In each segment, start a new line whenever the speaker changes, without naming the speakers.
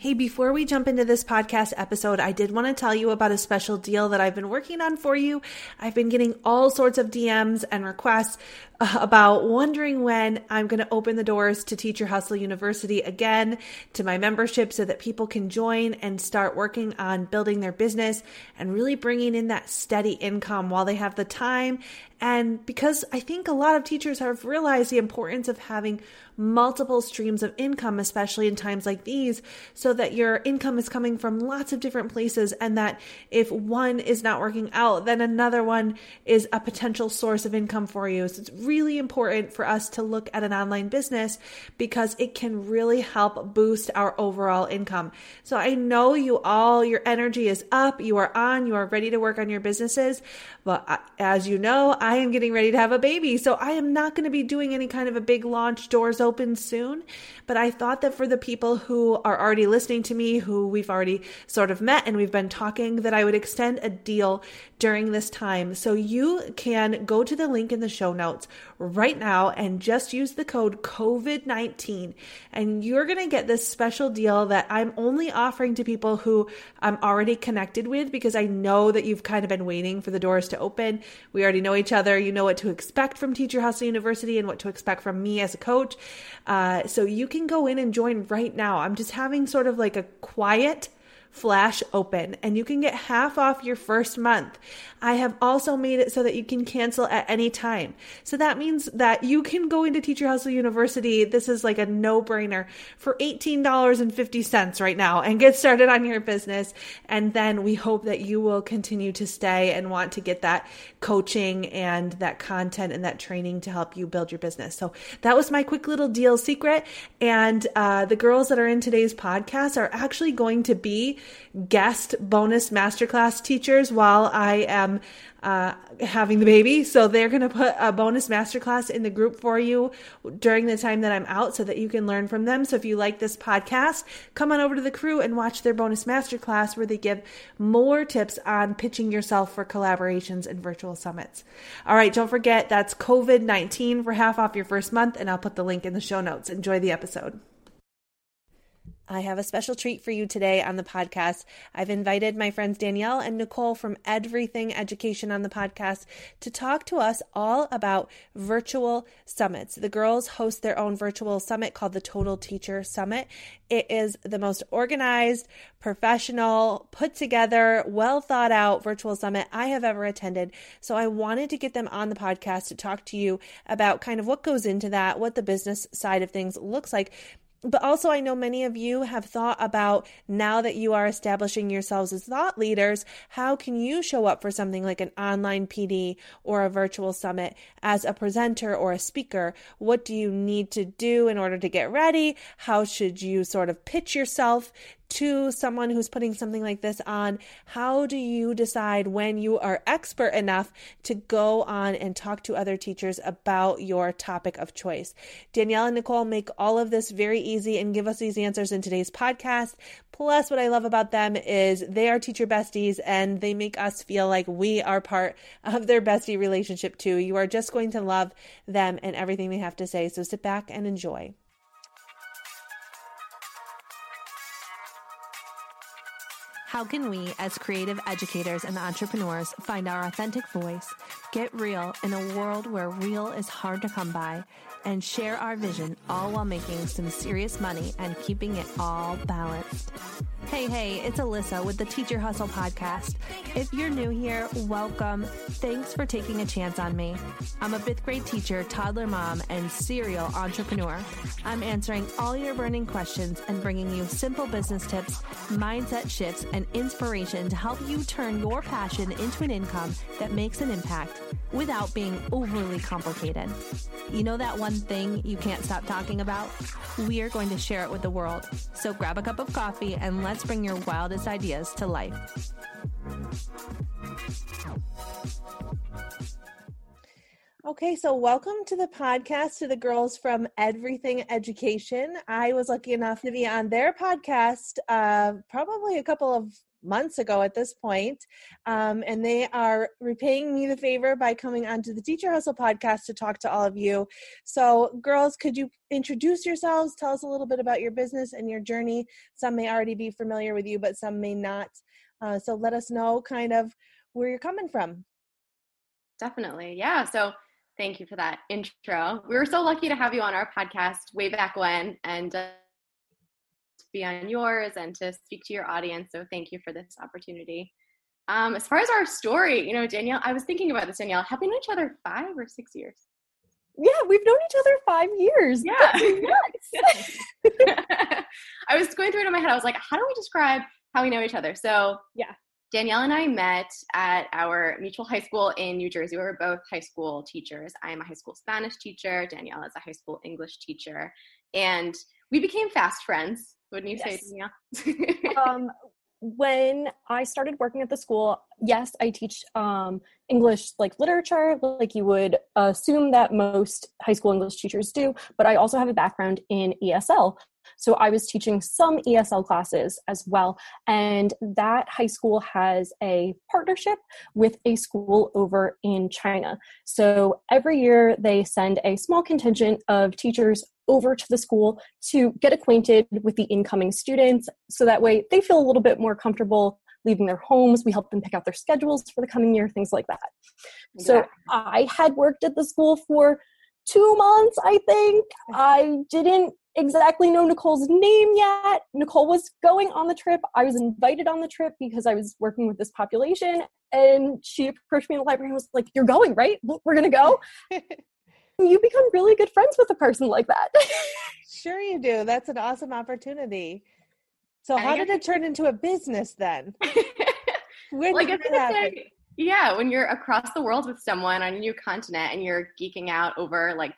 Hey, before we jump into this podcast episode, I did want to tell you about a special deal that I've been working on for you. I've been getting all sorts of DMs and requests uh, about wondering when I'm going to open the doors to Teacher Hustle University again to my membership so that people can join and start working on building their business and really bringing in that steady income while they have the time. And because I think a lot of teachers have realized the importance of having multiple streams of income, especially in times like these, so that your income is coming from lots of different places and that if one is not working out, then another one is a potential source of income for you. So it's really important for us to look at an online business because it can really help boost our overall income. So I know you all, your energy is up, you are on, you are ready to work on your businesses. But as you know, I am getting ready to have a baby. So I am not going to be doing any kind of a big launch doors open soon. But I thought that for the people who are already listening to me, who we've already sort of met and we've been talking, that I would extend a deal during this time. So you can go to the link in the show notes right now and just use the code COVID-19 and you're going to get this special deal that I'm only offering to people who I'm already connected with because I know that you've kind of been waiting for the doors to open. We already know each other. You know what to expect from Teacher Hustle University and what to expect from me as a coach. Uh, so you can go in and join right now. I'm just having sort of like a quiet flash open and you can get half off your first month. I have also made it so that you can cancel at any time. So that means that you can go into Teacher Hustle University. This is like a no brainer for $18.50 right now and get started on your business. And then we hope that you will continue to stay and want to get that coaching and that content and that training to help you build your business. So that was my quick little deal secret. And uh, the girls that are in today's podcast are actually going to be guest bonus masterclass teachers while I am uh, having the baby. So they're going to put a bonus masterclass in the group for you during the time that I'm out so that you can learn from them. So if you like this podcast, come on over to the crew and watch their bonus masterclass where they give more tips on pitching yourself for collaborations and virtual summits. All right, don't forget that's COVID 19 for half off your first month, and I'll put the link in the show notes. Enjoy the episode. I have a special treat for you today on the podcast. I've invited my friends Danielle and Nicole from Edverything Education on the podcast to talk to us all about virtual summits. The girls host their own virtual summit called the Total Teacher Summit. It is the most organized, professional, put together, well thought out virtual summit I have ever attended. So I wanted to get them on the podcast to talk to you about kind of what goes into that, what the business side of things looks like but also, I know many of you have thought about now that you are establishing yourselves as thought leaders, how can you show up for something like an online PD or a virtual summit as a presenter or a speaker? What do you need to do in order to get ready? How should you sort of pitch yourself to someone who's putting something like this on, how do you decide when you are expert enough to go on and talk to other teachers about your topic of choice? Danielle and Nicole make all of this very easy and give us these answers in today's podcast. Plus, what I love about them is they are teacher besties and they make us feel like we are part of their bestie relationship too. You are just going to love them and everything they have to say. So sit back and enjoy. How can we, as creative educators and entrepreneurs, find our authentic voice, get real in a world where real is hard to come by, and share our vision all while making some serious money and keeping it all balanced? Hey, hey, it's Alissa with the Teacher Hustle podcast. If you're new here, welcome. Thanks for taking a chance on me. I'm a fifth grade teacher, toddler mom, and serial entrepreneur. I'm answering all your burning questions and bringing you simple business tips, mindset shifts, and inspiration to help you turn your passion into an income that makes an impact without being overly complicated. You know that one thing you can't stop talking about? We are going to share it with the world. So grab a cup of coffee and let's bring your wildest ideas to life. Okay, so welcome to the podcast to the girls from Edverything Education. I was lucky enough to be on their podcast uh, probably a couple of months ago at this point. Um, and they are repaying me the favor by coming onto the Teacher Hustle podcast to talk to all of you. So, girls, could you introduce yourselves? Tell us a little bit about your business and your journey. Some may already be familiar with you, but some may not. Uh, so, let us know kind of where you're coming from.
Definitely. Yeah. So, thank you for that intro. We were so lucky to have you on our podcast way back when. And uh, be on yours and to speak to your audience. So thank you for this opportunity. Um, as far as our story, you know, Danielle, I was thinking about this, Danielle. Have we known each other five or six years?
Yeah, we've known each other five years.
Yeah. I was going through it in my head. I was like, how do we describe how we know each other? So
yeah.
Danielle and I met at our mutual high school in New Jersey. We were both high school teachers. I am a high school Spanish teacher. Danielle is a high school English teacher. And we became fast friends wouldn't you yes. say, Danielle?
um, when I started working at the school, yes, I teach um, English like literature, like you would assume that most high school English teachers do, but I also have a background in ESL. So I was teaching some ESL classes as well. And that high school has a partnership with a school over in China. So every year they send a small contingent of teachers over to the school to get acquainted with the incoming students so that way they feel a little bit more comfortable leaving their homes. We help them pick out their schedules for the coming year, things like that. So I had worked at the school for two months, I think. I didn't exactly know Nicole's name yet. Nicole was going on the trip. I was invited on the trip because I was working with this population. And she approached me in the library and was like, You're going, right? We're going to go. you become really good friends with a person like that.
sure, you do. That's an awesome opportunity. So, how did it turn into a business then?
when well, did that happen? Say, yeah, when you're across the world with someone on a new continent and you're geeking out over like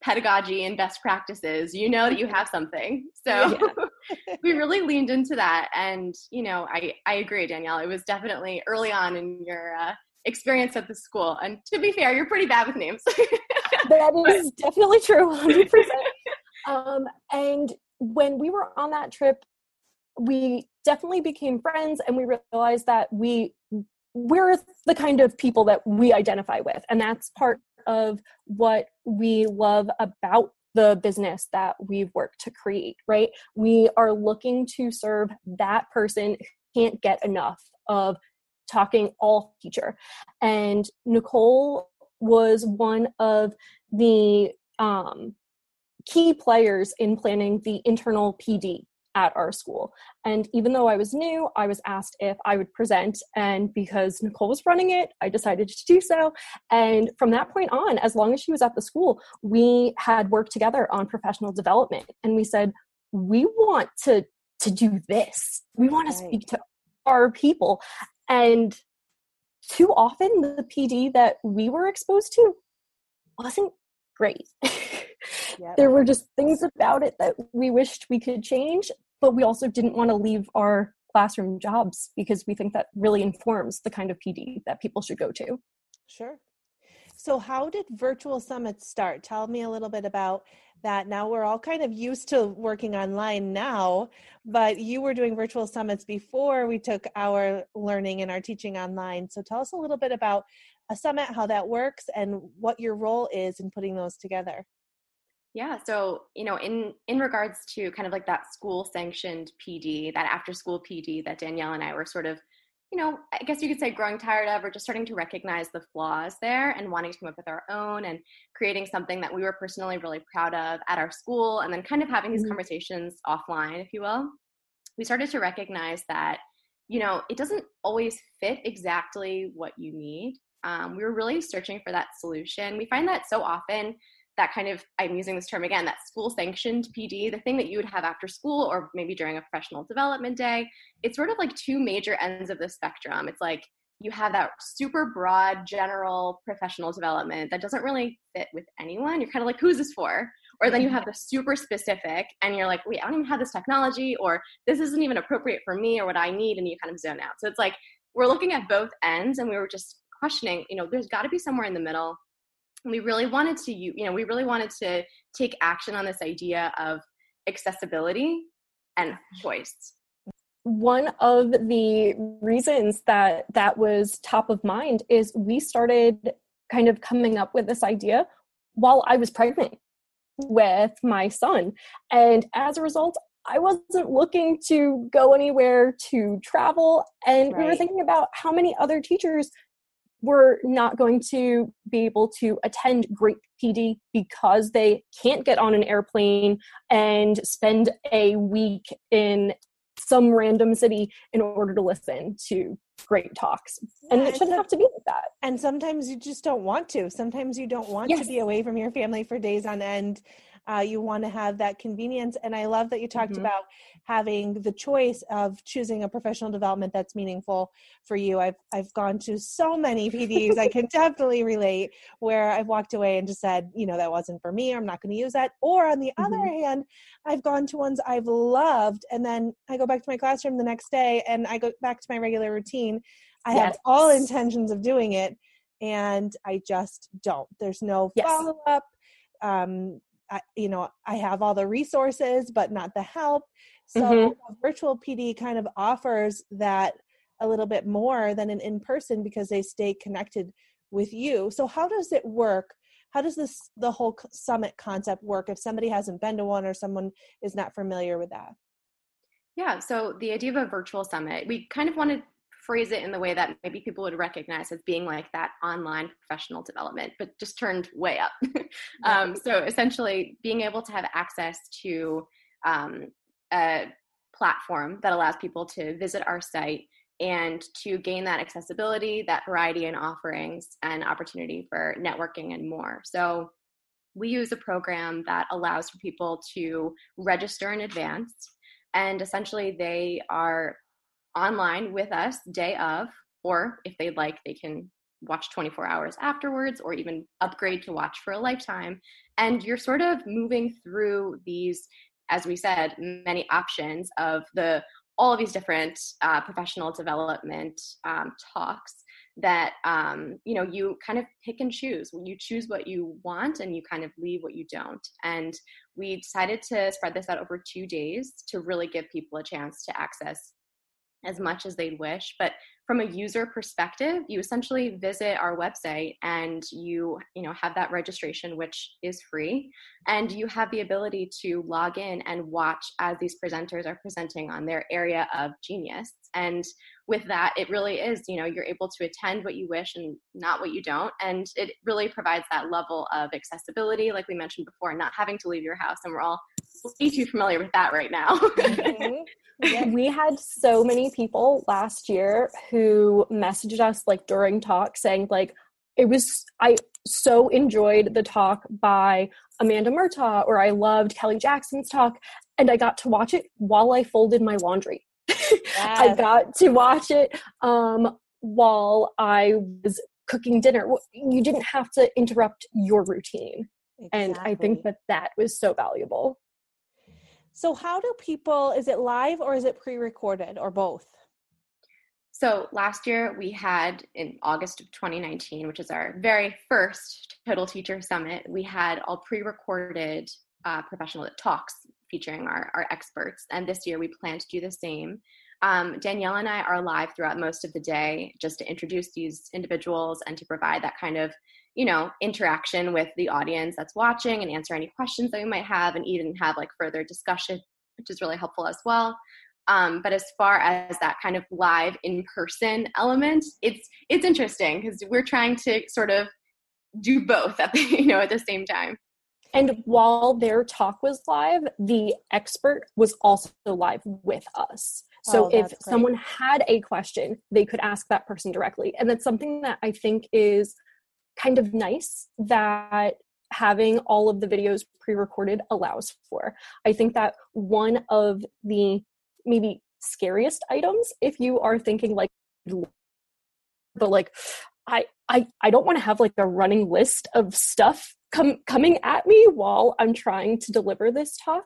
pedagogy and best practices, you know that you have something. So yeah. we really leaned into that. And, you know, I, I agree, Danielle. It was definitely early on in your uh, experience at the school. And to be fair, you're pretty bad with names.
that is definitely true, 100%. Um, and when we were on that trip, we definitely became friends and we realized that we we're the kind of people that we identify with and that's part of what we love about the business that we've worked to create right? We are looking to serve that person who can't get enough of talking all teacher and nicole was one of the um, key players in planning the internal PD at our school. And even though I was new, I was asked if I would present. And because Nicole was running it, I decided to do so. And from that point on, as long as she was at the school, we had worked together on professional development. And we said, we want to to do this. We want to speak to our people. And too often the PD that we were exposed to wasn't great. Yep. there were just things about it that we wished we could change, but we also didn't want to leave our classroom jobs because we think that really informs the kind of PD that people should go to.
Sure. So, how did virtual summits start? Tell me a little bit about that. Now, we're all kind of used to working online now, but you were doing virtual summits before we took our learning and our teaching online. So, tell us a little bit about a summit, how that works, and what your role is in putting those together.
Yeah, so you know, in in regards to kind of like that school sanctioned PD, that after school PD that Danielle and I were sort of you know, I guess you could say growing tired of or just starting to recognize the flaws there and wanting to come up with our own and creating something that we were personally really proud of at our school and then kind of having these mm-hmm. conversations offline, if you will. We started to recognize that, you know, it doesn't always fit exactly what you need. Um, we were really searching for that solution. We find that so often that kind of i'm using this term again that school sanctioned pd the thing that you would have after school or maybe during a professional development day it's sort of like two major ends of the spectrum. It's like you have that super broad general professional development that doesn't really fit with anyone. You're kind of like who's this for? Or then you have the super specific and you're like wait i don't even have this technology or this isn't even appropriate for me or what i need and you kind of zone out. So it's like we're looking at both ends and we were just questioning you know there's got to be somewhere in the middle we really wanted to you know we really wanted to take action on this idea of accessibility and choice
one of the reasons that that was top of mind is we started kind of coming up with this idea while I was pregnant with my son. And as a result, I wasn't looking to go anywhere to travel. And right. we were thinking about how many other teachers were not going to be able to attend great PD because they can't get on an airplane and spend a week in some random city in order to listen to great talks. And it shouldn't have to be like that.
And sometimes you just don't want to. Sometimes you don't want yes. to be away from your family for days on end uh, you want to have that convenience. And I love that you talked mm-hmm. about having the choice of choosing a professional development that's meaningful for you. I've I've gone to so many PDs. I can definitely relate where I've walked away and just said, you know, that wasn't for me. I'm not going to use that. Or on the mm-hmm. other hand, I've gone to ones I've loved, and then I go back to my classroom the next day, and I go back to my regular routine. I yes. have all intentions of doing it, and I just don't. There's no yes. follow up. Um, I, you know i have all the resources but not the help so mm-hmm. virtual pd kind of offers that a little bit more than an in-person because they stay connected with you so how does it work how does this the whole summit concept work if somebody hasn't been to one or someone is not familiar with that
yeah so the idea of a virtual summit we kind of wanted phrase it in the way that maybe people would recognize as being like that online professional development, but just turned way up. um, so essentially, being able to have access to um, a platform that allows people to visit our site and to gain that accessibility, that variety in offerings, and opportunity for networking and more. So we use a program that allows for people to register in advance and essentially they are online with us day of, or if they'd like, they can watch 24 hours afterwards or even upgrade to watch for a lifetime. And you're sort of moving through these, as we said, many options of the all of these different uh, professional development um, talks that um, you know you kind of pick and choose you choose what you want and you kind of leave what you don't and we decided to spread this out over two days to really give people a chance to access as much as they'd wish. But from a user perspective, you essentially visit our website and you, you know, have that registration, which is free, and you have the ability to log in and watch as these presenters are presenting on their area of genius. And with that, it really is, you know, you're able to attend what you wish and not what you don't. And it really provides that level of accessibility, like we mentioned before, not having to leave your house. And we're all way too familiar with that right now.
mm-hmm. yeah. We had so many people last year who messaged us like during talk saying like it was I so enjoyed the talk by Amanda Murtaugh or I loved Kelly Jackson's talk and I got to watch it while I folded my laundry. Yes. I got to watch it um, while I was cooking dinner. You didn't have to interrupt your routine. Exactly. And I think that that was so valuable.
So, how do people, is it live or is it pre recorded or both?
So, last year we had in August of 2019, which is our very first Total Teacher Summit, we had all pre recorded uh, professional talks featuring our, our experts. And this year we plan to do the same. Um, Danielle and I are live throughout most of the day just to introduce these individuals and to provide that kind of you know interaction with the audience that's watching and answer any questions that we might have and even have like further discussion which is really helpful as well. Um, but as far as that kind of live in person element it's it's interesting because we're trying to sort of do both at the you know at the same time.
And while their talk was live the expert was also live with us. So oh, if great. someone had a question they could ask that person directly. And that's something that i think is kind of nice that having all of the videos pre-recorded allows for. I think that one of the maybe scariest items if you are thinking like but like I I I don't want to have like a running list of stuff come coming at me while I'm trying to deliver this talk.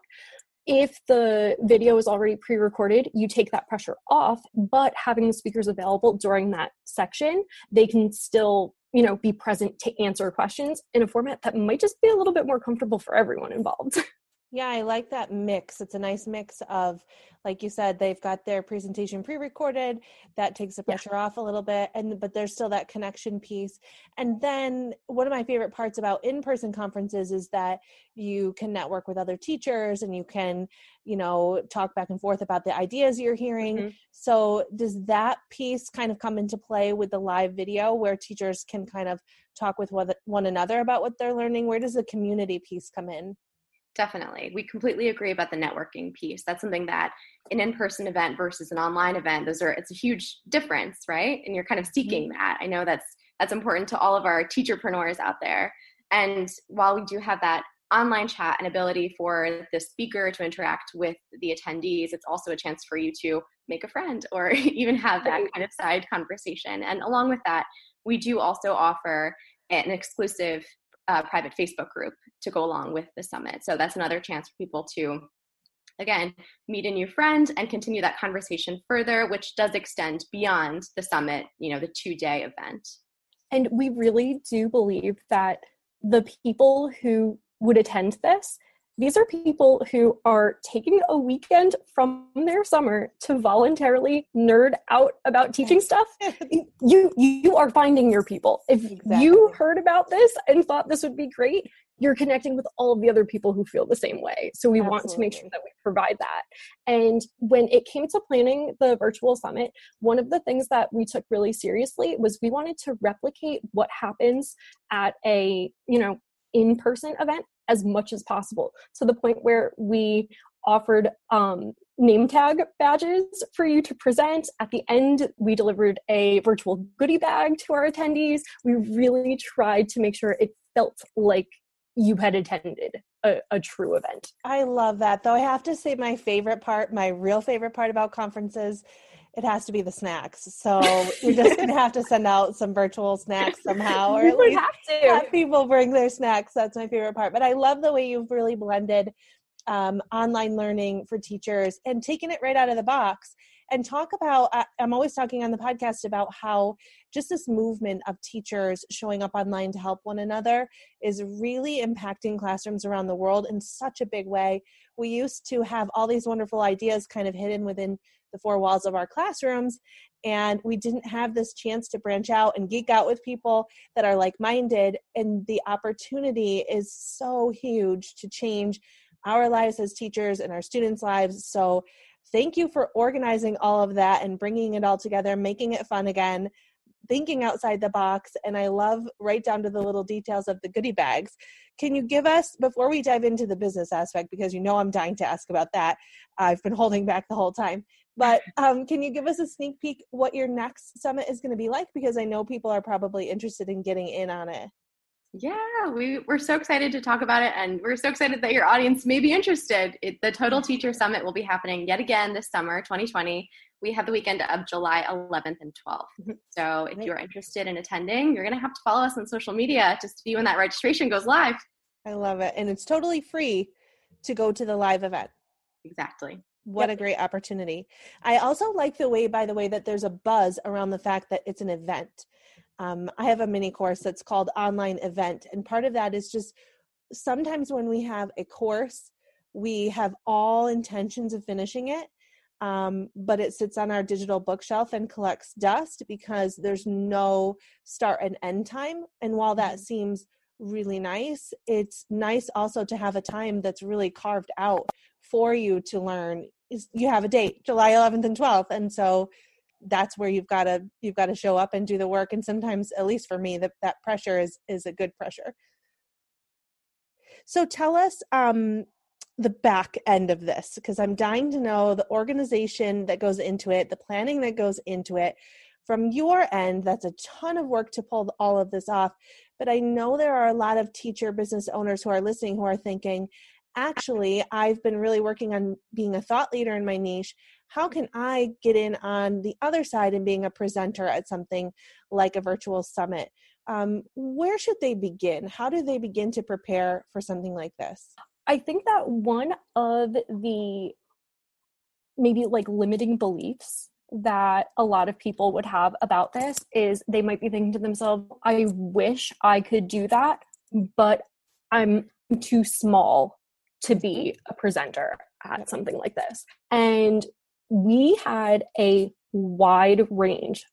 If the video is already pre-recorded, you take that pressure off, but having the speakers available during that section, they can still you know be present to answer questions in a format that might just be a little bit more comfortable for everyone involved
Yeah, I like that mix. It's a nice mix of, like you said, they've got their presentation pre-recorded. That takes the pressure yeah. off a little bit, and but there's still that connection piece. And then one of my favorite parts about in-person conferences is that you can network with other teachers and you can, you know, talk back and forth about the ideas you're hearing. Mm-hmm. So does that piece kind of come into play with the live video where teachers can kind of talk with one another about what they're learning? Where does the community piece come in?
Definitely. We completely agree about the networking piece. That's something that an in-person event versus an online event, those are it's a huge difference, right? And you're kind of seeking mm-hmm. that. I know that's that's important to all of our teacherpreneurs out there. And while we do have that online chat and ability for the speaker to interact with the attendees, it's also a chance for you to make a friend or even have that kind of side conversation. And along with that, we do also offer an exclusive uh, private Facebook group to go along with the summit. So that's another chance for people to, again, meet a new friend and continue that conversation further, which does extend beyond the summit, you know, the two day event.
And we really do believe that the people who would attend this these are people who are taking a weekend from their summer to voluntarily nerd out about teaching stuff. you you are finding your people. If exactly. you heard about this and thought this would be great, you're connecting with all of the other people who feel the same way. So we Absolutely. want to make sure that we provide that. And when it came to planning the virtual summit, one of the things that we took really seriously was we wanted to replicate what happens at a, you know, in-person event as much as possible to the point where we offered um, name tag badges for you to present. At the end, we delivered a virtual goodie bag to our attendees. We really tried to make sure it felt like you had attended a, a, true event.
I love that. Though I have to say, my favorite part, my real favorite part about conferences it has to be the snacks. So you're just gonna have to send out some virtual snacks somehow, or at least have, to. have people bring their snacks. That's my favorite part. But I love the way you've really blended um, online learning for teachers and taking it right out of the box. And talk about, I'm always talking on the podcast about how just this movement of teachers showing up online to help one another is really impacting classrooms around the world in such a big way. We used to have all these wonderful ideas kind of hidden within the four walls of our classrooms and we didn't have this chance to branch out and geek out with people that are like minded and the opportunity is so huge to change our lives as teachers and our students lives. So thank you for organizing all of that and bringing it all together making it fun again thinking outside the box and i love right down to the little details of the goodie bags. Can you give us before we dive into the business aspect because you know i'm dying to ask about that i've been holding back the whole time but um, can you give us a sneak peek what your next summit is going to be like? Because I know people are probably interested in getting in on it.
Yeah, we, we're so excited to talk about it, and we're so excited that your audience may be interested. It, the Total Teacher Summit will be happening yet again this summer, 2020. We have the weekend of July 11th and 12th. Mm-hmm. So if you're interested in attending, you're going to have to follow us on social media to see when that registration goes live.
I love it. And it's totally free to go to the live event.
Exactly
what yep. a great opportunity. I also like the way, by the way, that there's a buzz around the fact that it's an event. Um, I have a mini course that's called Online Event, and part of that is just sometimes when we have a course, we have all intentions of finishing it, um, but it sits on our digital bookshelf and collects dust because there's no start and end time. And while that mm-hmm. seems really nice, it's nice also to have a time that's really carved out for you to learn is you have a date july 11th and 12th and so that's where you've got to you've got to show up and do the work and sometimes at least for me that that pressure is is a good pressure. So tell us um the back end of this because i'm dying to know the organization that goes into it the planning that goes into it. From your end that's a ton of work to pull all of this off but i know there are a lot of teacher business owners who are listening who are thinking actually i've been really working on being a thought leader in my niche how can i get in on the other side and being a presenter at something like a virtual summit? Um, where should they begin? How do they begin to prepare for something like this?
I think that one of the maybe like limiting beliefs that a lot of people would have about this is they might be thinking to themselves i wish i could do that but i'm too small to be a presenter at something like this. And we had a wide range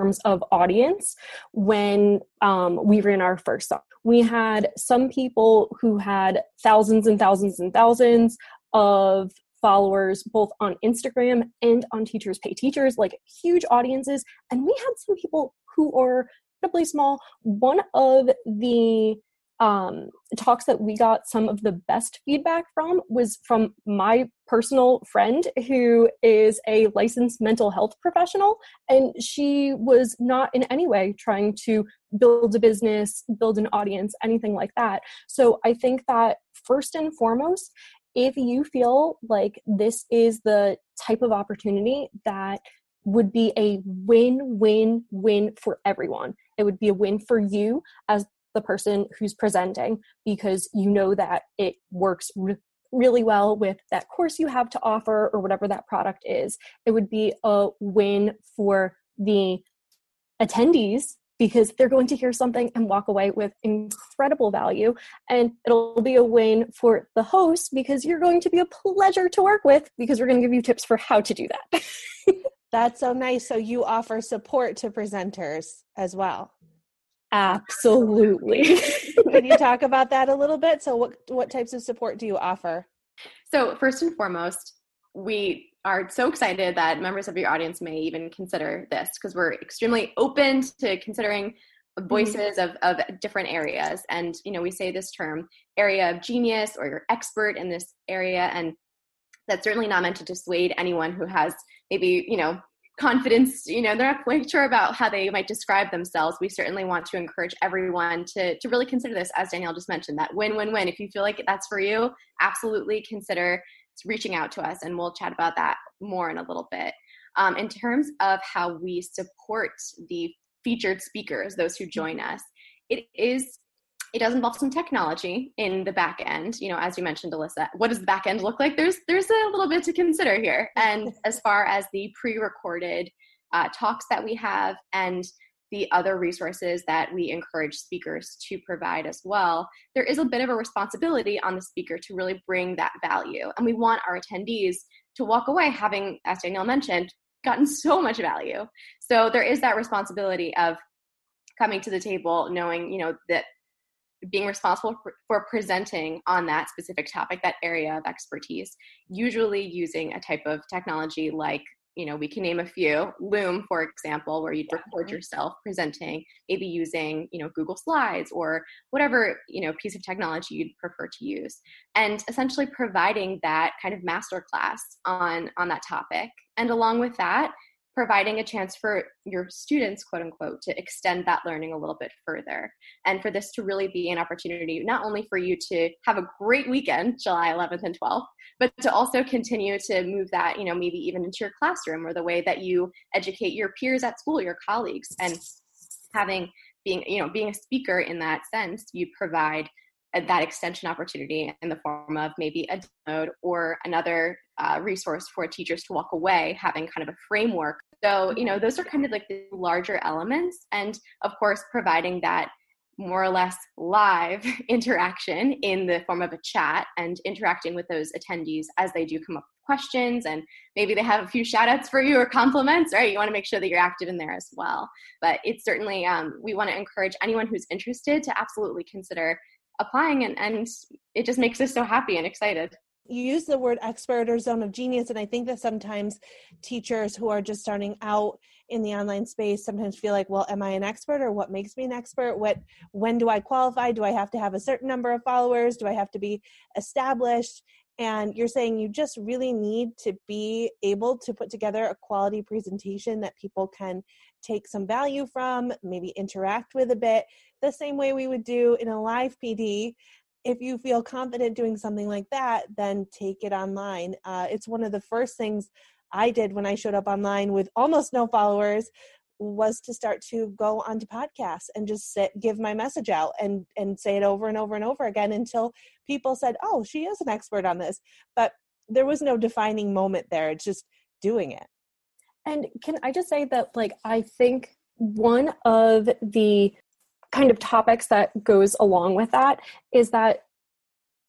terms of audience when um, we ran our first song. We had some people who had thousands and thousands and thousands of followers both on Instagram and on Teachers Pay Teachers, like huge audiences. And we had some people who are incredibly small. One of the um, talks that we got some of the best feedback from was from my personal friend who is a licensed mental health professional. And she was not in any way trying to build a business build an audience anything like that. So i think that first and foremost if you feel like this is the type of opportunity that would be a win win win for everyone. It would be a win for you as the person who's presenting because you know that it works re- really well with that course you have to offer or whatever that product is. It would be a win for the attendees because they're going to hear something and walk away with incredible value. And it'll be a win for the host because you're going to be a pleasure to work with because we're going to give you tips for how to do that.
That's so nice. So you offer support to presenters as well.
Absolutely.
Can you talk about that a little bit? So what what types of support do you offer?
So first and foremost, we are so excited that members of your audience may even consider this because we're extremely open to considering voices mm-hmm. of, of different areas and you know we say this term area of genius or you're expert in this area and that's certainly not meant to dissuade anyone who has maybe you know confidence you know they're not quite sure about how they might describe themselves. We certainly want to encourage everyone to to really consider this as danielle just mentioned that win win win. If you feel like that's for you absolutely consider reaching out to us and we'll chat about that more in a little bit. Um, in terms of how we support the featured speakers those who join us it is it does involve some technology in the back end. You know as you mentioned alissa what does the back end look like? There's there's a little bit to consider here. And as far as the pre-recorded uh, talks that we have and the other resources that we encourage speakers to provide as well there is a bit of a responsibility on the speaker to really bring that value. And we want our attendees to walk away having as danielle mentioned gotten so much value. So there is that responsibility of coming to the table knowing you know that being responsible for, for, presenting on that specific topic, that area of expertise, usually using a type of technology like, you know, we can name a few, Loom, for example, where you'd record mm-hmm. yourself presenting, maybe using, you know, Google Slides or whatever, you know, piece of technology you'd prefer to use. And essentially providing that kind of master class on on that topic. And along with that, providing a chance for your students, quote unquote, to extend that learning a little bit further. And for this to really be an opportunity, not only for you to have a great weekend, July 11th and 12th, but to also continue to move that, you know, maybe even into your classroom or the way that you educate your peers at school, your colleagues, and having being, you know, being a speaker in that sense, you provide that extension opportunity in the form of maybe a download or another uh, resource for teachers to walk away having kind of a framework. So you know those are kind of like the larger elements and of course providing that more or less live interaction in the form of a chat and interacting with those attendees as they do come up with questions and maybe they have a few shout outs for you or compliments right? You want to make sure that you're active in there as well. But it's certainly um, we want to encourage anyone who's interested to absolutely consider applying and, and it just makes us so happy and excited.
You use the word expert or zone of genius and i think that sometimes teachers who are just starting out in the online space sometimes feel like well am i an expert or what makes me an expert? What when do i qualify? Do i have to have a certain number of followers? Do i have to be established? And you're saying you just really need to be able to put together a quality presentation that people can take some value from maybe interact with a bit the same way we would do in a live PD. If you feel confident doing something like that, then take it online. Uh, it's one of the first things I did when I showed up online with almost no followers was to start to go onto podcasts and just sit, give my message out and and say it over and over and over again until people said, "Oh, she is an expert on this." But there was no defining moment there. It's just doing it.
And can I just say that like I think one of the kind of topics that goes along with that is that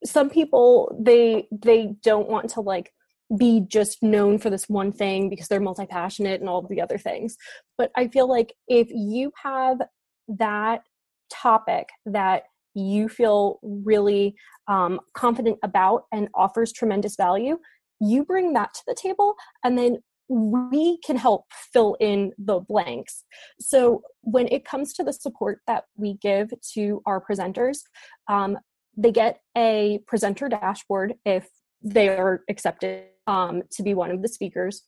some people they they don't want to like be just known for this one thing because they're multi-passionate and all the other things. But i feel like if you have that topic that you feel really um, confident about and offers tremendous value you bring that to the table and then we can help fill in the blanks. So, when it comes to the support that we give to our presenters, um, they get a presenter dashboard if they are accepted um, to be one of the speakers.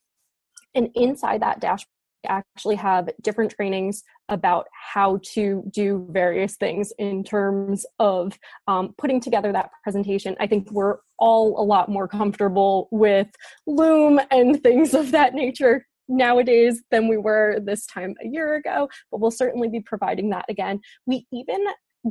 And inside that dashboard, actually have different trainings about how to do various things in terms of um, putting together that presentation. I think we're all a lot more comfortable with Loom and things of that nature nowadays than we were this time a year ago, but we'll certainly be providing that again. We even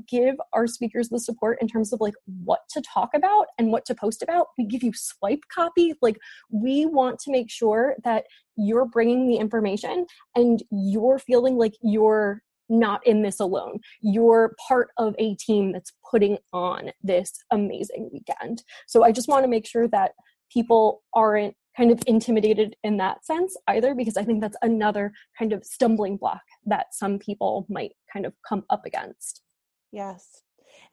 give our speakers the support in terms of like what to talk about and what to post about. We give you swipe copy. Like we want to make sure that you're bringing the information and you're feeling like you're not in this alone. You're part of a team that's putting on this amazing weekend. So I just want to make sure that people aren't kind of intimidated in that sense either because I think that's another kind of stumbling block that some people might kind of come up against.
Yes.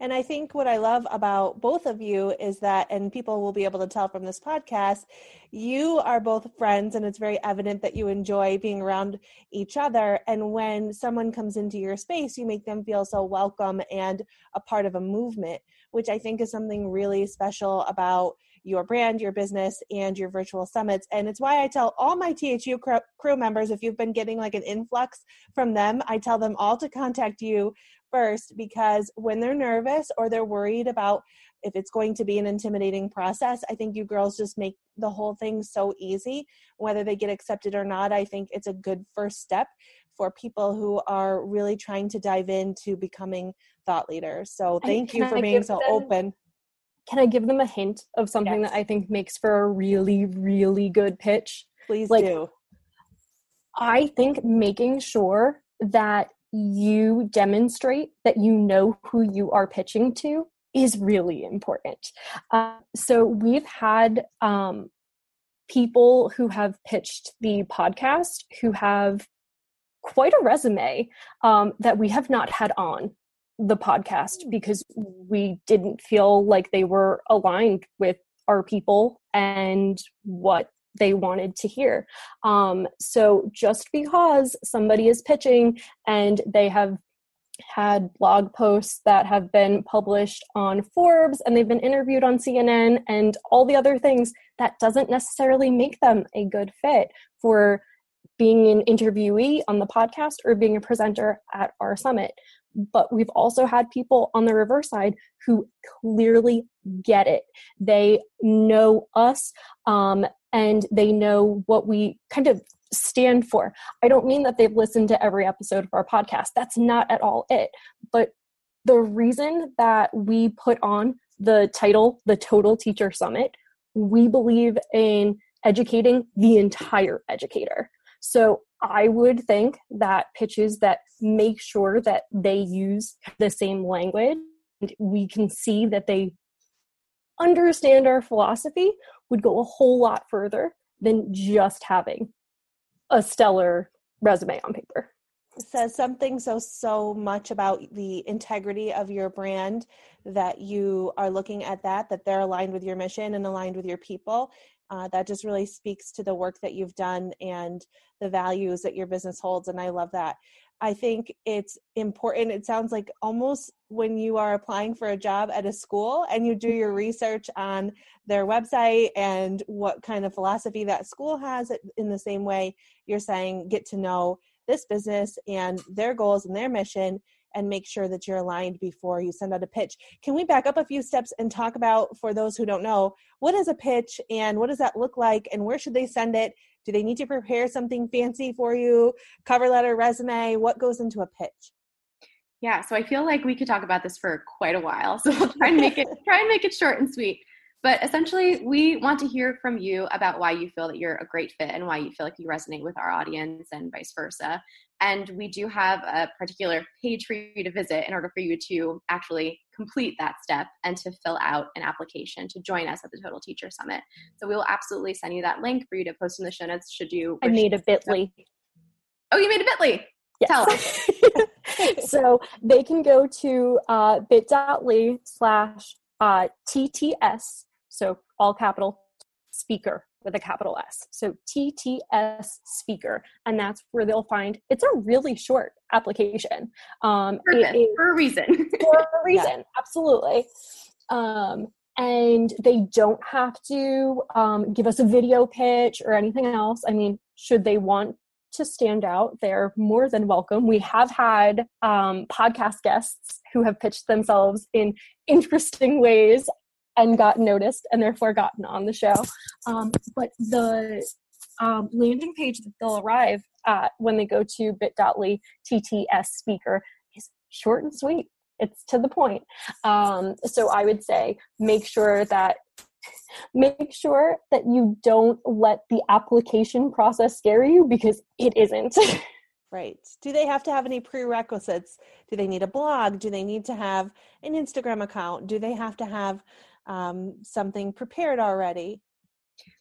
And I think what I love about both of you is that, and people will be able to tell from this podcast, you are both friends, and it's very evident that you enjoy being around each other. And when someone comes into your space, you make them feel so welcome and a part of a movement, which I think is something really special about your brand, your business, and your virtual summits. And it's why I tell all my THU crew members if you've been getting like an influx from them, I tell them all to contact you first because when they're nervous or they're worried about if it's going to be an intimidating process, I think you girls just make the whole thing so easy. Whether they get accepted or not, I think it's a good first step for people who are really trying to dive into becoming thought leaders. So thank you for being so them, open.
Can I give them a hint of something yes. that I think makes for a really, really good pitch?
Please like, do.
I think making sure that you demonstrate that you know who you are pitching to is really important. Uh, so we've had um, people who have pitched the podcast who have quite a resume um, that we have not had on the podcast because we didn't feel like they were aligned with our people and what they wanted to hear. Um, so just because somebody is pitching and they have had blog posts that have been published on Forbes and they've been interviewed on CNN and all the other things, that doesn't necessarily make them a good fit for being an interviewee on the podcast or being a presenter at our summit. But we've also had people on the reverse side who clearly get it. They know us um, and they know what we kind of stand for. I don't mean that they've listened to every episode of our podcast. That's not at all it. But the reason that we put on the title, the Total Teacher Summit, we believe in educating the entire educator. So I would think that pitches that make sure that they use the same language, we can see that they understand our philosophy would go a whole lot further than just having a stellar resume on paper.
Says something so so much about the integrity of your brand that you are looking at that that they're aligned with your mission and aligned with your people. Uh, that just really speaks to the work that you've done and the values that your business holds and i love that I think it's important. It sounds like almost when you are applying for a job at a school and you do mm-hmm. your research on their website and what kind of philosophy that school has, in the same way, you're saying get to know this business and their goals and their mission and make sure that you're aligned before you send out a pitch. Can we back up a few steps and talk about, for those who don't know, what is a pitch and what does that look like and where should they send it do they need to prepare something fancy for you? Cover letter, resume? What goes into a pitch?
Yeah, so I feel like we could talk about this for quite a while. So we'll try and make it try and make it short and sweet. But essentially, we want to hear from you about why you feel that you're a great fit and why you feel like you resonate with our audience and vice versa. And we do have a particular page for you to visit in order for you to actually complete that step and to fill out an application to join us at the Total Teacher Summit. So we will absolutely send you that link for you to post in the show notes should you.
I made a bit.ly.
Oh, you made a bit.ly. Yes. Tell
us. so they can go to uh, bit.ly slash uh, TTS so all capital speaker with a capital S. So TTS speaker. And that's where they'll find it's a really short application.
Um, it, for a reason.
for a reason, yeah. absolutely. Um, and they don't have to um, give us a video pitch or anything else. I mean, should they want to stand out, they're more than welcome. We have had um, podcast guests who have pitched themselves in interesting ways and got noticed and therefore gotten on the show. Um, but the um, landing page that they'll arrive at when they go to bit.ly TTS speaker is short and sweet. It's to the point. Um, so I would say make sure that make sure that you don't let the application process scare you because it isn't.
Right. Do they have to have any prerequisites? Do they need a blog? Do they need to have an Instagram account? Do they have to have um, something prepared already?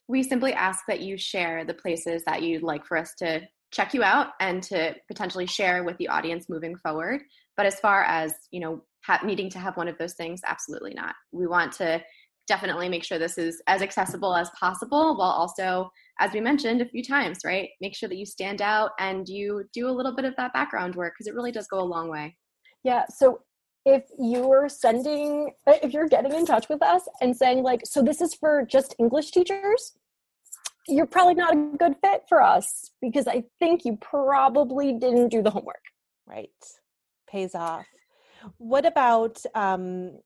We simply ask that you share the places that you'd like for us to check you out and to potentially share with the audience moving forward. But as far as, you know, ha- needing to have one of those things, absolutely not. We want to definitely make sure this is as accessible as possible while also as we mentioned a few times right make sure that you stand out and you do a little bit of that background work because it really does go a long way
yeah so if you're sending if you're getting in touch with us and saying like so this is for just english teachers you're probably not a good fit for us because i think you probably didn't do the homework.
Right. Pays off. What about um,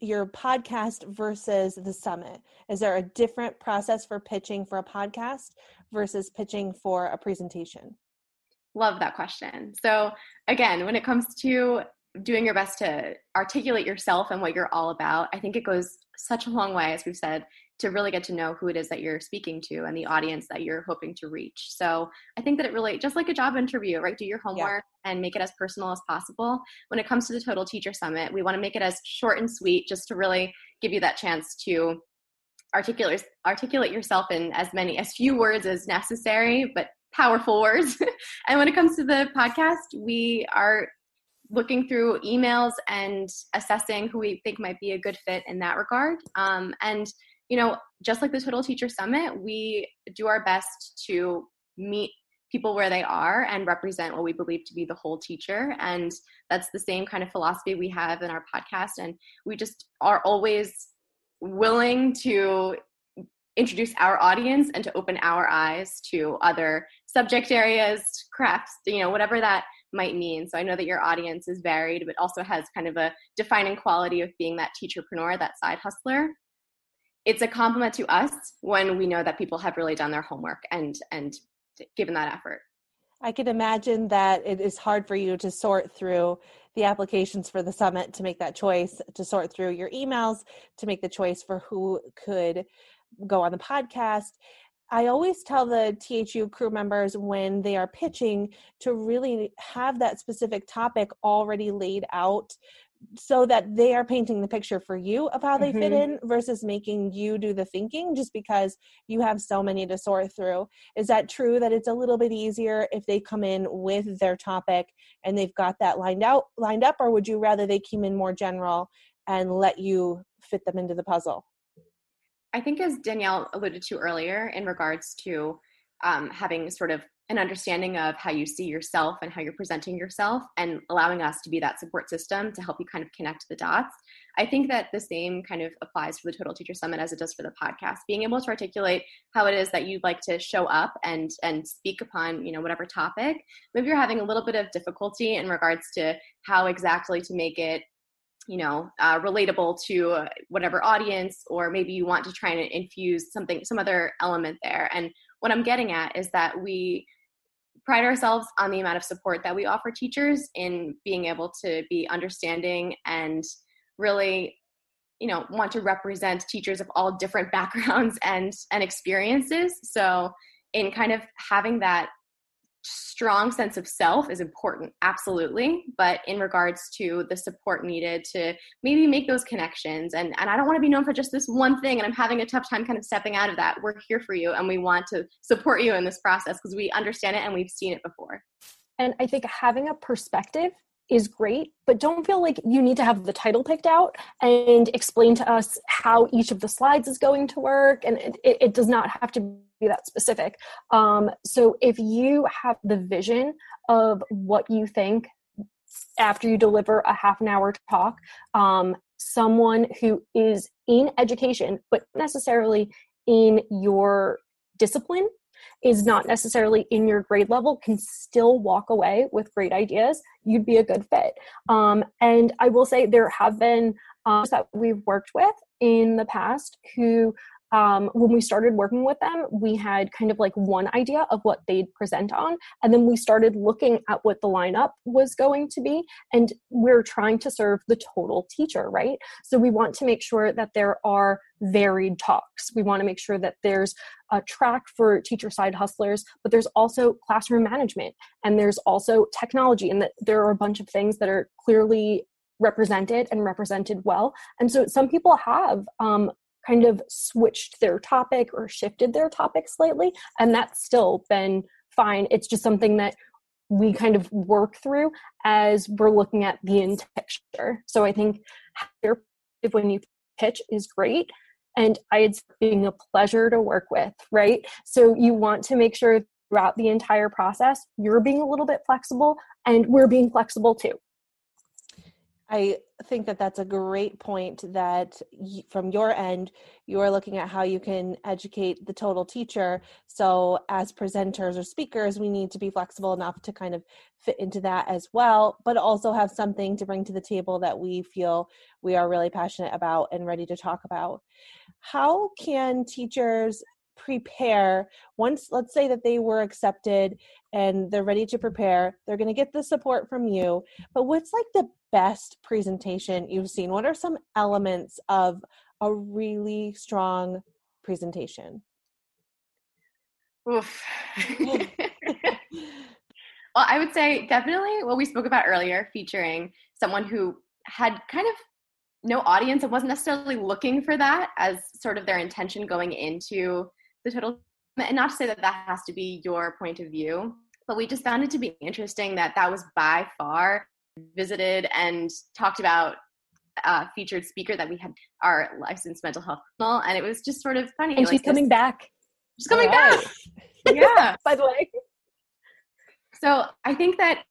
your podcast versus the summit? Is there a different process for pitching for a podcast versus pitching for a presentation?
Love that question. So again when it comes to doing your best to articulate yourself and what you're all about, I think it goes such a long way, as we've said, to really get to know who it is that you're speaking to and the audience that you're hoping to reach. So I think that it really, just like a job interview, right? Do your homework yeah. and make it as personal as possible. When it comes to the Total Teacher Summit, we want to make it as short and sweet just to really give you that chance to articulate articulate yourself in as many as few words as necessary but powerful words and when it comes to the podcast we are looking through emails and assessing who we think might be a good fit in that regard. Um, and, you know, just like the Total Teacher Summit, we do our best to meet people where they are and represent what we believe to be the whole teacher. And that's the same kind of philosophy we have in our podcast. And we just are always willing to introduce our audience and to open our eyes to other subject areas, crafts, you know, whatever that might mean. So I know that your audience is varied, but also has kind of a defining quality of being that teacherpreneur, that side hustler. It's a compliment to us when we know that people have really done their homework and and given that effort.
I can imagine that it is hard for you to sort through the applications for the summit to make that choice, to sort through your emails, to make the choice for who could go on the podcast. I always tell the THU crew members when they are pitching to really have that specific topic already laid out so that they are painting the picture for you of how they mm-hmm. fit in versus making you do the thinking just because you have so many to sort through. Is that true that it's a little bit easier if they come in with their topic and they've got that lined out lined up or would you rather they came in more general and let you fit them into the puzzle?
I think, as Danielle alluded to earlier, in regards to um, having sort of an understanding of how you see yourself and how you're presenting yourself and allowing us to be that support system to help you kind of connect the dots. I think that the same kind of applies for the Total Teacher Summit as it does for the podcast. Being able to articulate how it is that you'd like to show up and and speak upon, you know, whatever topic. Maybe you're having a little bit of difficulty in regards to how exactly to make it you know uh, relatable to whatever audience or maybe you want to try and infuse something some other element there. And what i'm getting at is that we pride ourselves on the amount of support that we offer teachers in being able to be understanding and really you know want to represent teachers of all different backgrounds and and experiences. So in kind of having that strong sense of self is important absolutely but in regards to the support needed to maybe make those connections and and I don't want to be known for just this one thing and I'm having a tough time kind of stepping out of that. We're here for you and we want to support you in this process because we understand it and we've seen it before.
And I think having a perspective is great, but don't feel like you need to have the title picked out and explain to us how each of the slides is going to work. And it, it, it does not have to be that specific. Um, so if you have the vision of what you think after you deliver a half an hour talk, um, someone who is in education, but necessarily in your discipline is not necessarily in your grade level can still walk away with great ideas, you'd be a good fit. Um, and I will say there have been um, that we've worked with in the past who um, when we started working with them, we had kind of like one idea of what they'd present on. And then we started looking at what the lineup was going to be. And we're trying to serve the total teacher, right? So we want to make sure that there are varied talks. We want to make sure that there's a track for teacher side hustlers, but there's also classroom management and there's also technology, and that there are a bunch of things that are clearly represented and represented well. And so some people have um, kind of switched their topic or shifted their topic slightly, and that's still been fine. It's just something that we kind of work through as we're looking at the in picture. So I think when you pitch is great and it's being a pleasure to work with, right? So you want to make sure throughout the entire process you're being a little bit flexible and we're being flexible too.
I think that that's a great point that from your end, you are looking at how you can educate the total teacher. So, as presenters or speakers, we need to be flexible enough to kind of fit into that as well, but also have something to bring to the table that we feel we are really passionate about and ready to talk about. How can teachers prepare once let's say that they were accepted and they're ready to prepare they're going to get the support from you but what's like the best presentation you've seen? What are some elements of a really strong presentation?
Oof. well i would say definitely what we spoke about earlier featuring someone who had kind of no audience and wasn't necessarily looking for that as sort of their intention going into the total. And not to say that that has to be your point of view but we just found it to be interesting that that was by far visited and talked about uh, featured speaker that we had our licensed mental health professional, and it was just sort of funny.
And like she's this, coming back.
She's coming right. back. yeah.
By the way.
So I think that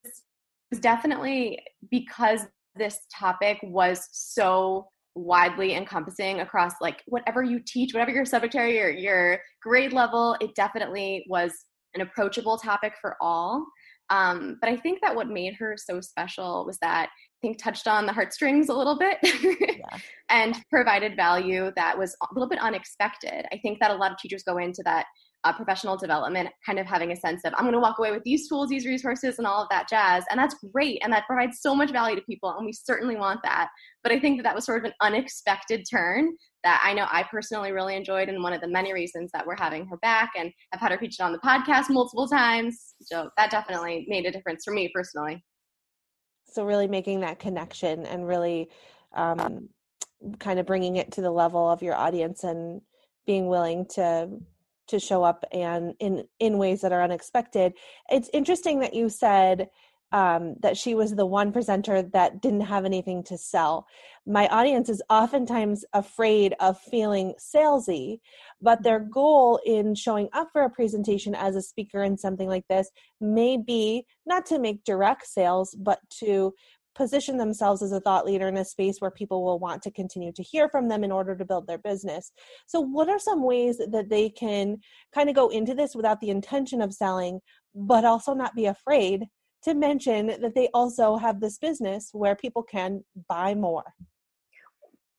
was definitely because this topic was so widely encompassing across like whatever you teach, whatever your subject area, your, your grade level. It definitely was an approachable topic for all. Um, but I think that what made her so special was that I think touched on the heartstrings a little bit yeah. and provided value that was a little bit unexpected. I think that a lot of teachers go into that uh, professional development, kind of having a sense of, I'm going to walk away with these tools, these resources, and all of that jazz. And that's great. And that provides so much value to people. And we certainly want that. But I think that that was sort of an unexpected turn that I know I personally really enjoyed. And one of the many reasons that we're having her back and I've had her featured on the podcast multiple times. So that definitely made a difference for me personally.
So, really making that connection and really um, kind of bringing it to the level of your audience and being willing to to show up and in in ways that are unexpected it's interesting that you said um, that she was the one presenter that didn't have anything to sell. My audience is oftentimes afraid of feeling salesy, but their goal in showing up for a presentation as a speaker in something like this may be not to make direct sales, but to position themselves as a thought leader in a space where people will want to continue to hear from them in order to build their business. So, what are some ways that they can kind of go into this without the intention of selling, but also not be afraid to mention that they also have this business where people can buy more?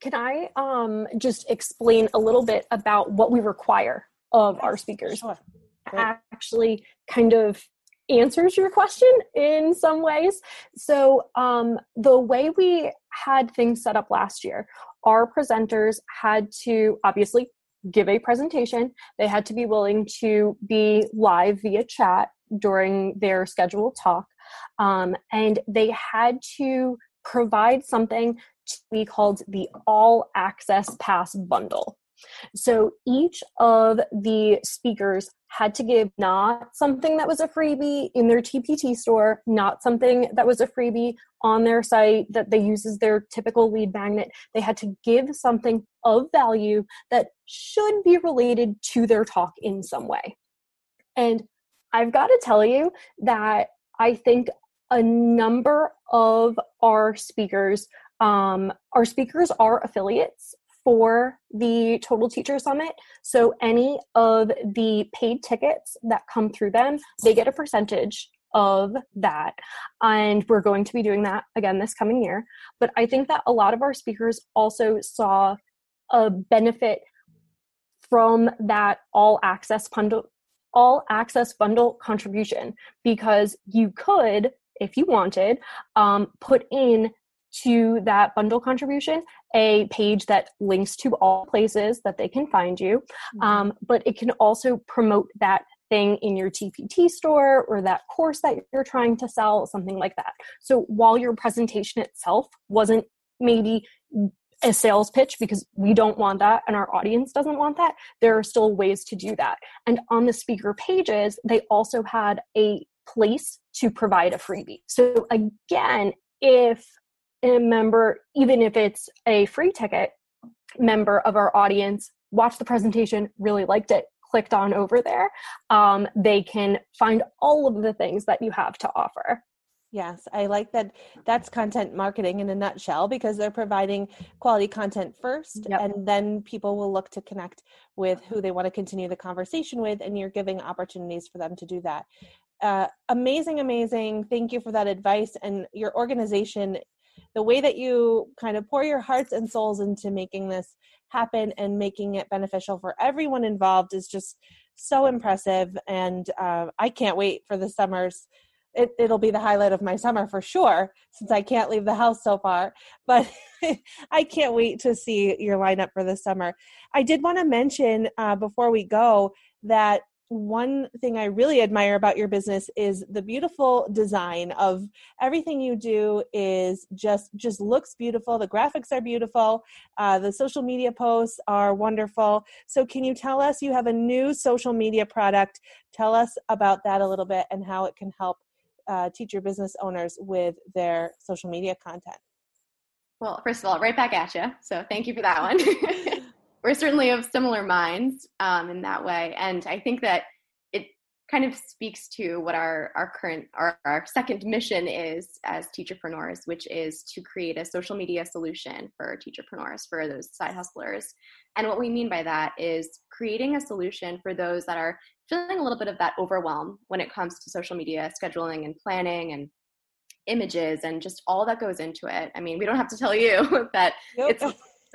Can I um, just explain a little bit about what we require of our speakers? Sure. Actually, kind of answers your question in some ways. So, um, the way we had things set up last year, our presenters had to obviously give a presentation. They had to be willing to be live via chat during their scheduled talk. Um, and they had to provide something to be called the All Access Pass Bundle. So each of the speakers had to give not something that was a freebie in their TPT store, not something that was a freebie on their site that they use as their typical lead magnet. They had to give something of value that should be related to their talk in some way. And I've got to tell you that I think a number of our speakers um, our speakers are affiliates for the Total Teacher Summit. So any of the paid tickets that come through them, they get a percentage of that. And we're going to be doing that again this coming year. But I think that a lot of our speakers also saw a benefit from that all access bundle all access bundle contribution because you could if you wanted um, put in to that bundle contribution a page that links to all places that they can find you. Mm-hmm. um, but it can also promote that thing in your tpt store or that course that you're trying to sell something like that. So while your presentation itself wasn't maybe a sales pitch because we don't want that and our audience doesn't want that there are still ways to do that. And on the speaker pages they also had a place to provide a freebie. So again if a member, even if it's a free ticket member of our audience, watched the presentation, really liked it, clicked on over there, um, they can find all of the things that you have to offer.
Yes, I like that. That's content marketing in a nutshell because they're providing quality content first, yep. and then people will look to connect with who they want to continue the conversation with, and you're giving opportunities for them to do that. Uh, amazing, amazing. Thank you for that advice. And your organization the way that you kind of pour your hearts and souls into making this happen and making it beneficial for everyone involved is just so impressive. And uh, i can't wait for the summers. It, it'll be the highlight of my summer for sure since i can't leave the house so far. But i can't wait to see your lineup for the summer. I did want to mention uh, before we go that one thing I really admire about your business is the beautiful design of everything you do is just just looks beautiful. The graphics are beautiful. Uh, the social media posts are wonderful. So can you tell us you have a new social media product? Tell us about that a little bit and how it can help uh, teacher business owners with their social media content.
Well, first of all, right back at you. So thank you for that one. we're certainly of similar minds um, in that way. And I think that it kind of speaks to what our, our current, our, our second mission is as teacherpreneurs, which is to create a social media solution for teacherpreneurs, for those side hustlers. And what we mean by that is creating a solution for those that are feeling a little bit of that overwhelm when it comes to social media scheduling and planning and images and just all that goes into it. I mean, we don't have to tell you that it's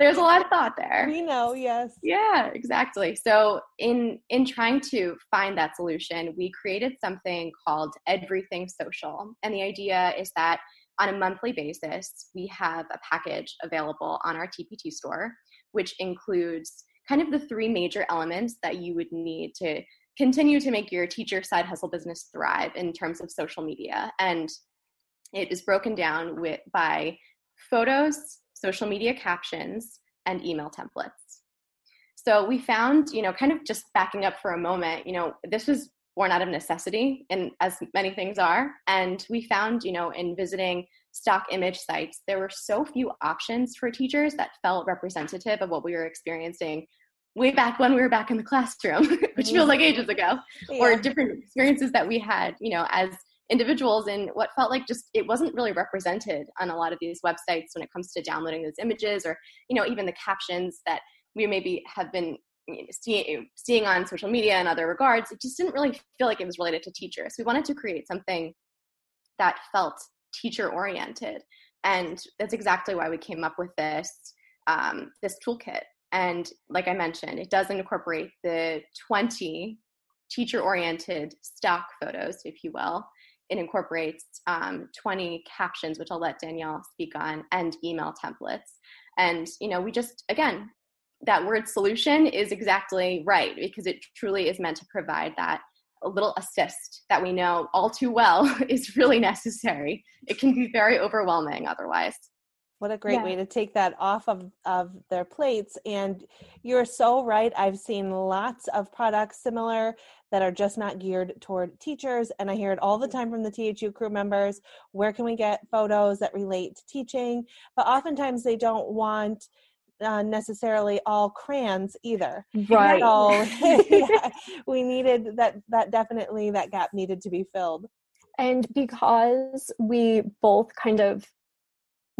there's a lot of thought there.
We know yes.
Yeah exactly. So in in trying to find that solution we created something called Edverything Social. And the idea is that on a monthly basis we have a package available on our tpt store which includes kind of the three major elements that you would need to continue to make your teacher side hustle business thrive in terms of social media. And it is broken down with by photos social media captions, and email templates. So we found, you know, kind of just backing up for a moment, you know, this was born out of necessity, and as many things are. And we found, you know, in visiting stock image sites, there were so few options for teachers that felt representative of what we were experiencing way back when we were back in the classroom, which feels like mm. ages ago, yeah. or different experiences that we had, you know, as individuals and what felt like just it wasn't really represented on a lot of these websites when it comes to downloading those images or you know even the captions that we maybe have been you know, see, seeing on social media and other regards. It just didn't really feel like it was related to teachers. We wanted to create something that felt teacher oriented and that's exactly why we came up with this um, this toolkit. And like i mentioned it does incorporate the 20 teacher oriented stock photos if you will it incorporates um, 20 captions, which I'll let Danielle speak on, and email templates. And, you know, we just, again, that word solution is exactly right because it truly is meant to provide that a little assist that we know all too well is really necessary. It can be very overwhelming otherwise.
What a great yeah. way to take that off of, of their plates. And you're so right. I've seen lots of products similar that are just not geared toward teachers. And I hear it all the time from the THU crew members. Where can we get photos that relate to teaching? But oftentimes they don't want uh, necessarily all crayons either.
Right.
So yeah, we needed that, that definitely that gap needed to be filled.
And because we both kind of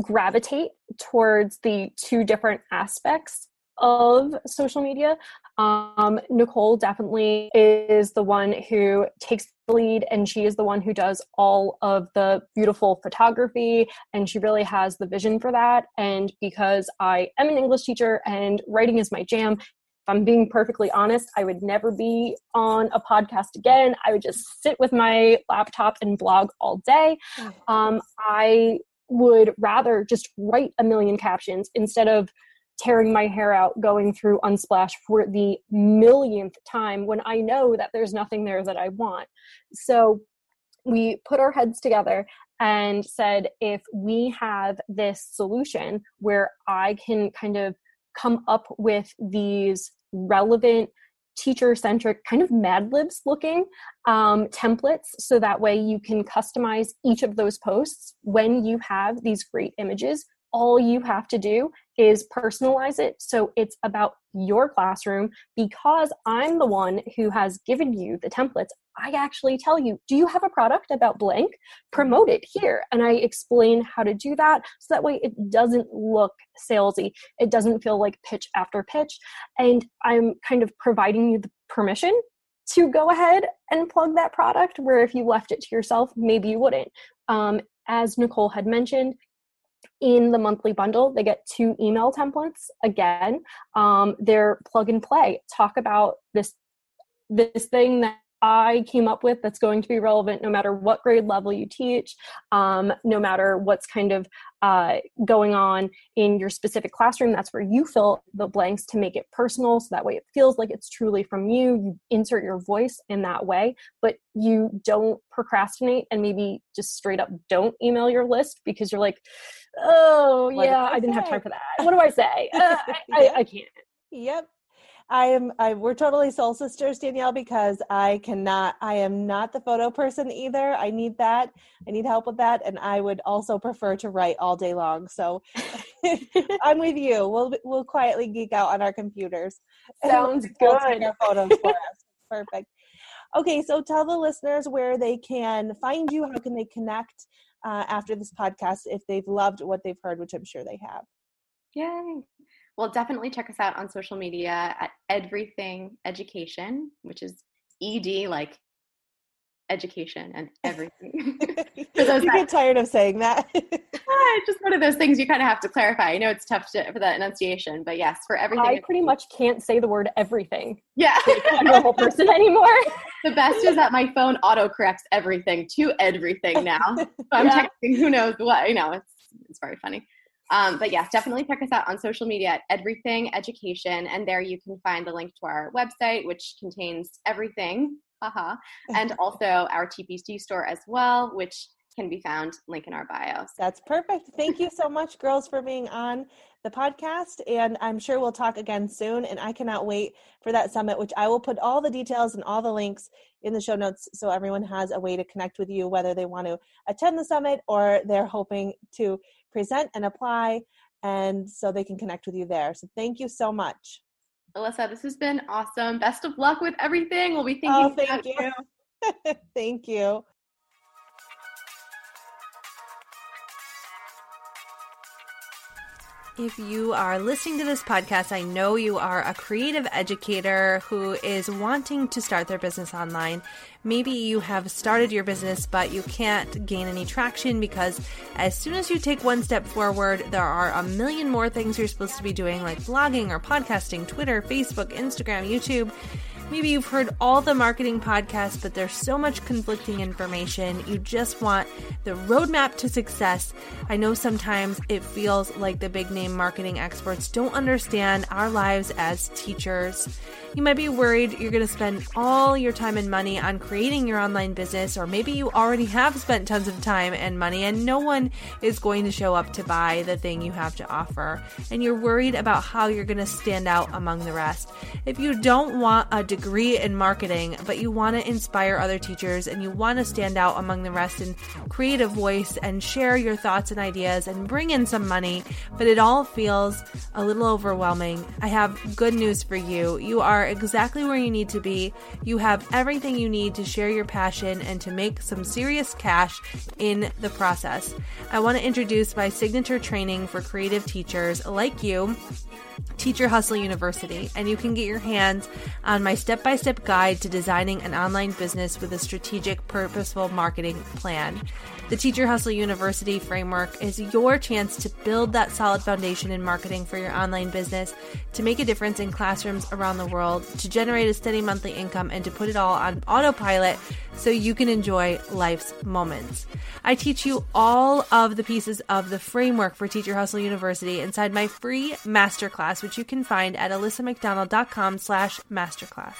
gravitate towards the two different aspects of social media. Um, Nicole definitely is the one who takes the lead, and she is the one who does all of the beautiful photography, and she really has the vision for that. And because I am an English teacher and writing is my jam, if I'm being perfectly honest, I would never be on a podcast again. I would just sit with my laptop and blog all day. Mm. Um, I would rather just write a million captions instead of tearing my hair out going through Unsplash for the millionth time when I know that there's nothing there that I want. So we put our heads together and said if we have this solution where I can kind of come up with these relevant teacher centric kind of mad libs looking um, templates so that way you can customize each of those posts when you have these great images. All you have to do is personalize it so it's about your classroom because I'm the one who has given you the templates. I actually tell you, do you have a product about blank? Promote it here. And I explain how to do that so that way it doesn't look salesy. It doesn't feel like pitch after pitch. And I'm kind of providing you the permission to go ahead and plug that product where if you left it to yourself, maybe you wouldn't. Um, as Nicole had mentioned, in the monthly bundle they get two email templates. Again um, they're plug and play. Talk about this this thing that I came up with that's going to be relevant no matter what grade level you teach, um, no matter what's kind of uh, going on in your specific classroom. That's where you fill the blanks to make it personal so that way it feels like it's truly from you. You insert your voice in that way, but you don't procrastinate and maybe just straight up don't email your list because you're like, oh, what yeah, I, I, didn't have time for that. What do I say? Uh, I, I, I can't.
Yep. I am I we're totally soul sisters, Danielle, because I cannot I am not the photo person either. I need that. I need help with that. And I would also prefer to write all day long. So I'm with you. We'll we'll quietly geek out on our computers.
Sounds good.
Our photos for us. Perfect. Okay, so tell the listeners where they can find you. How can they connect uh, after this podcast if they've loved what they've heard, which I'm sure they have.
Yay well, definitely check us out on social media at Edverything Education, which is ED, like education and everything.
you get tired of saying that.
it's just one of those things you kind of have to clarify. I know it's tough to, for that enunciation, but yes, for everything.
I pretty much can't say the word everything.
Yeah.
I'm a normal person anymore.
the best is that my phone auto corrects everything to everything now. So I'm yeah. texting who knows what. You know, it's it's very funny. Um, but yes, definitely check us out on social media at Edverything Education, and there you can find the link to our website, which contains everything, haha, and also our TPT store as well, which can be found link in our bio.
That's perfect. Thank you so much, girls, for being on the podcast. And I'm sure we'll talk again soon. And I cannot wait for that summit, which I will put all the details and all the links in the show notes so everyone has a way to connect with you, whether they want to attend the summit or they're hoping to present and apply. And so they can connect with you there. So thank you so much.
Alissa, this has been awesome. Best of luck with everything. We'll be thinking.
Oh, thank you. thank you. If you are listening to this podcast, I know you are a creative educator who is wanting to start their business online. Maybe you have started your business, but you can't gain any traction because as soon as you take one step forward, there are a million more things you're supposed to be doing, like blogging or podcasting, Twitter, Facebook, Instagram, YouTube Maybe you've heard all the marketing podcasts, but there's so much conflicting information. You just want the roadmap to success. I know sometimes it feels like the big name marketing experts don't understand our lives as teachers. You might be worried you're going to spend all your time and money on creating your online business, or maybe you already have spent tons of time and money and no one is going to show up to buy the thing you have to offer. And you're worried about how you're going to stand out among the rest. If you don't want a degree in marketing, but you want to inspire other teachers and you want to stand out among the rest and create a voice and share your thoughts and ideas and bring in some money, but it all feels a little overwhelming, I have good news for you. You are exactly where you need to be. You have everything you need to share your passion and to make some serious cash in the process. I want to introduce my signature training for creative teachers like you Teacher Hustle University, and you can get your hands on my step by step guide to designing an online business with a strategic, purposeful marketing plan. The Teacher Hustle University framework is your chance to build that solid foundation in marketing for your online business, to make a difference in classrooms around the world, to generate a steady monthly income, and to put it all on autopilot so you can enjoy life's moments. I teach you all of the pieces of the framework for Teacher Hustle University inside my free masterclass, which you can find at alissamcdonald.com slash masterclass.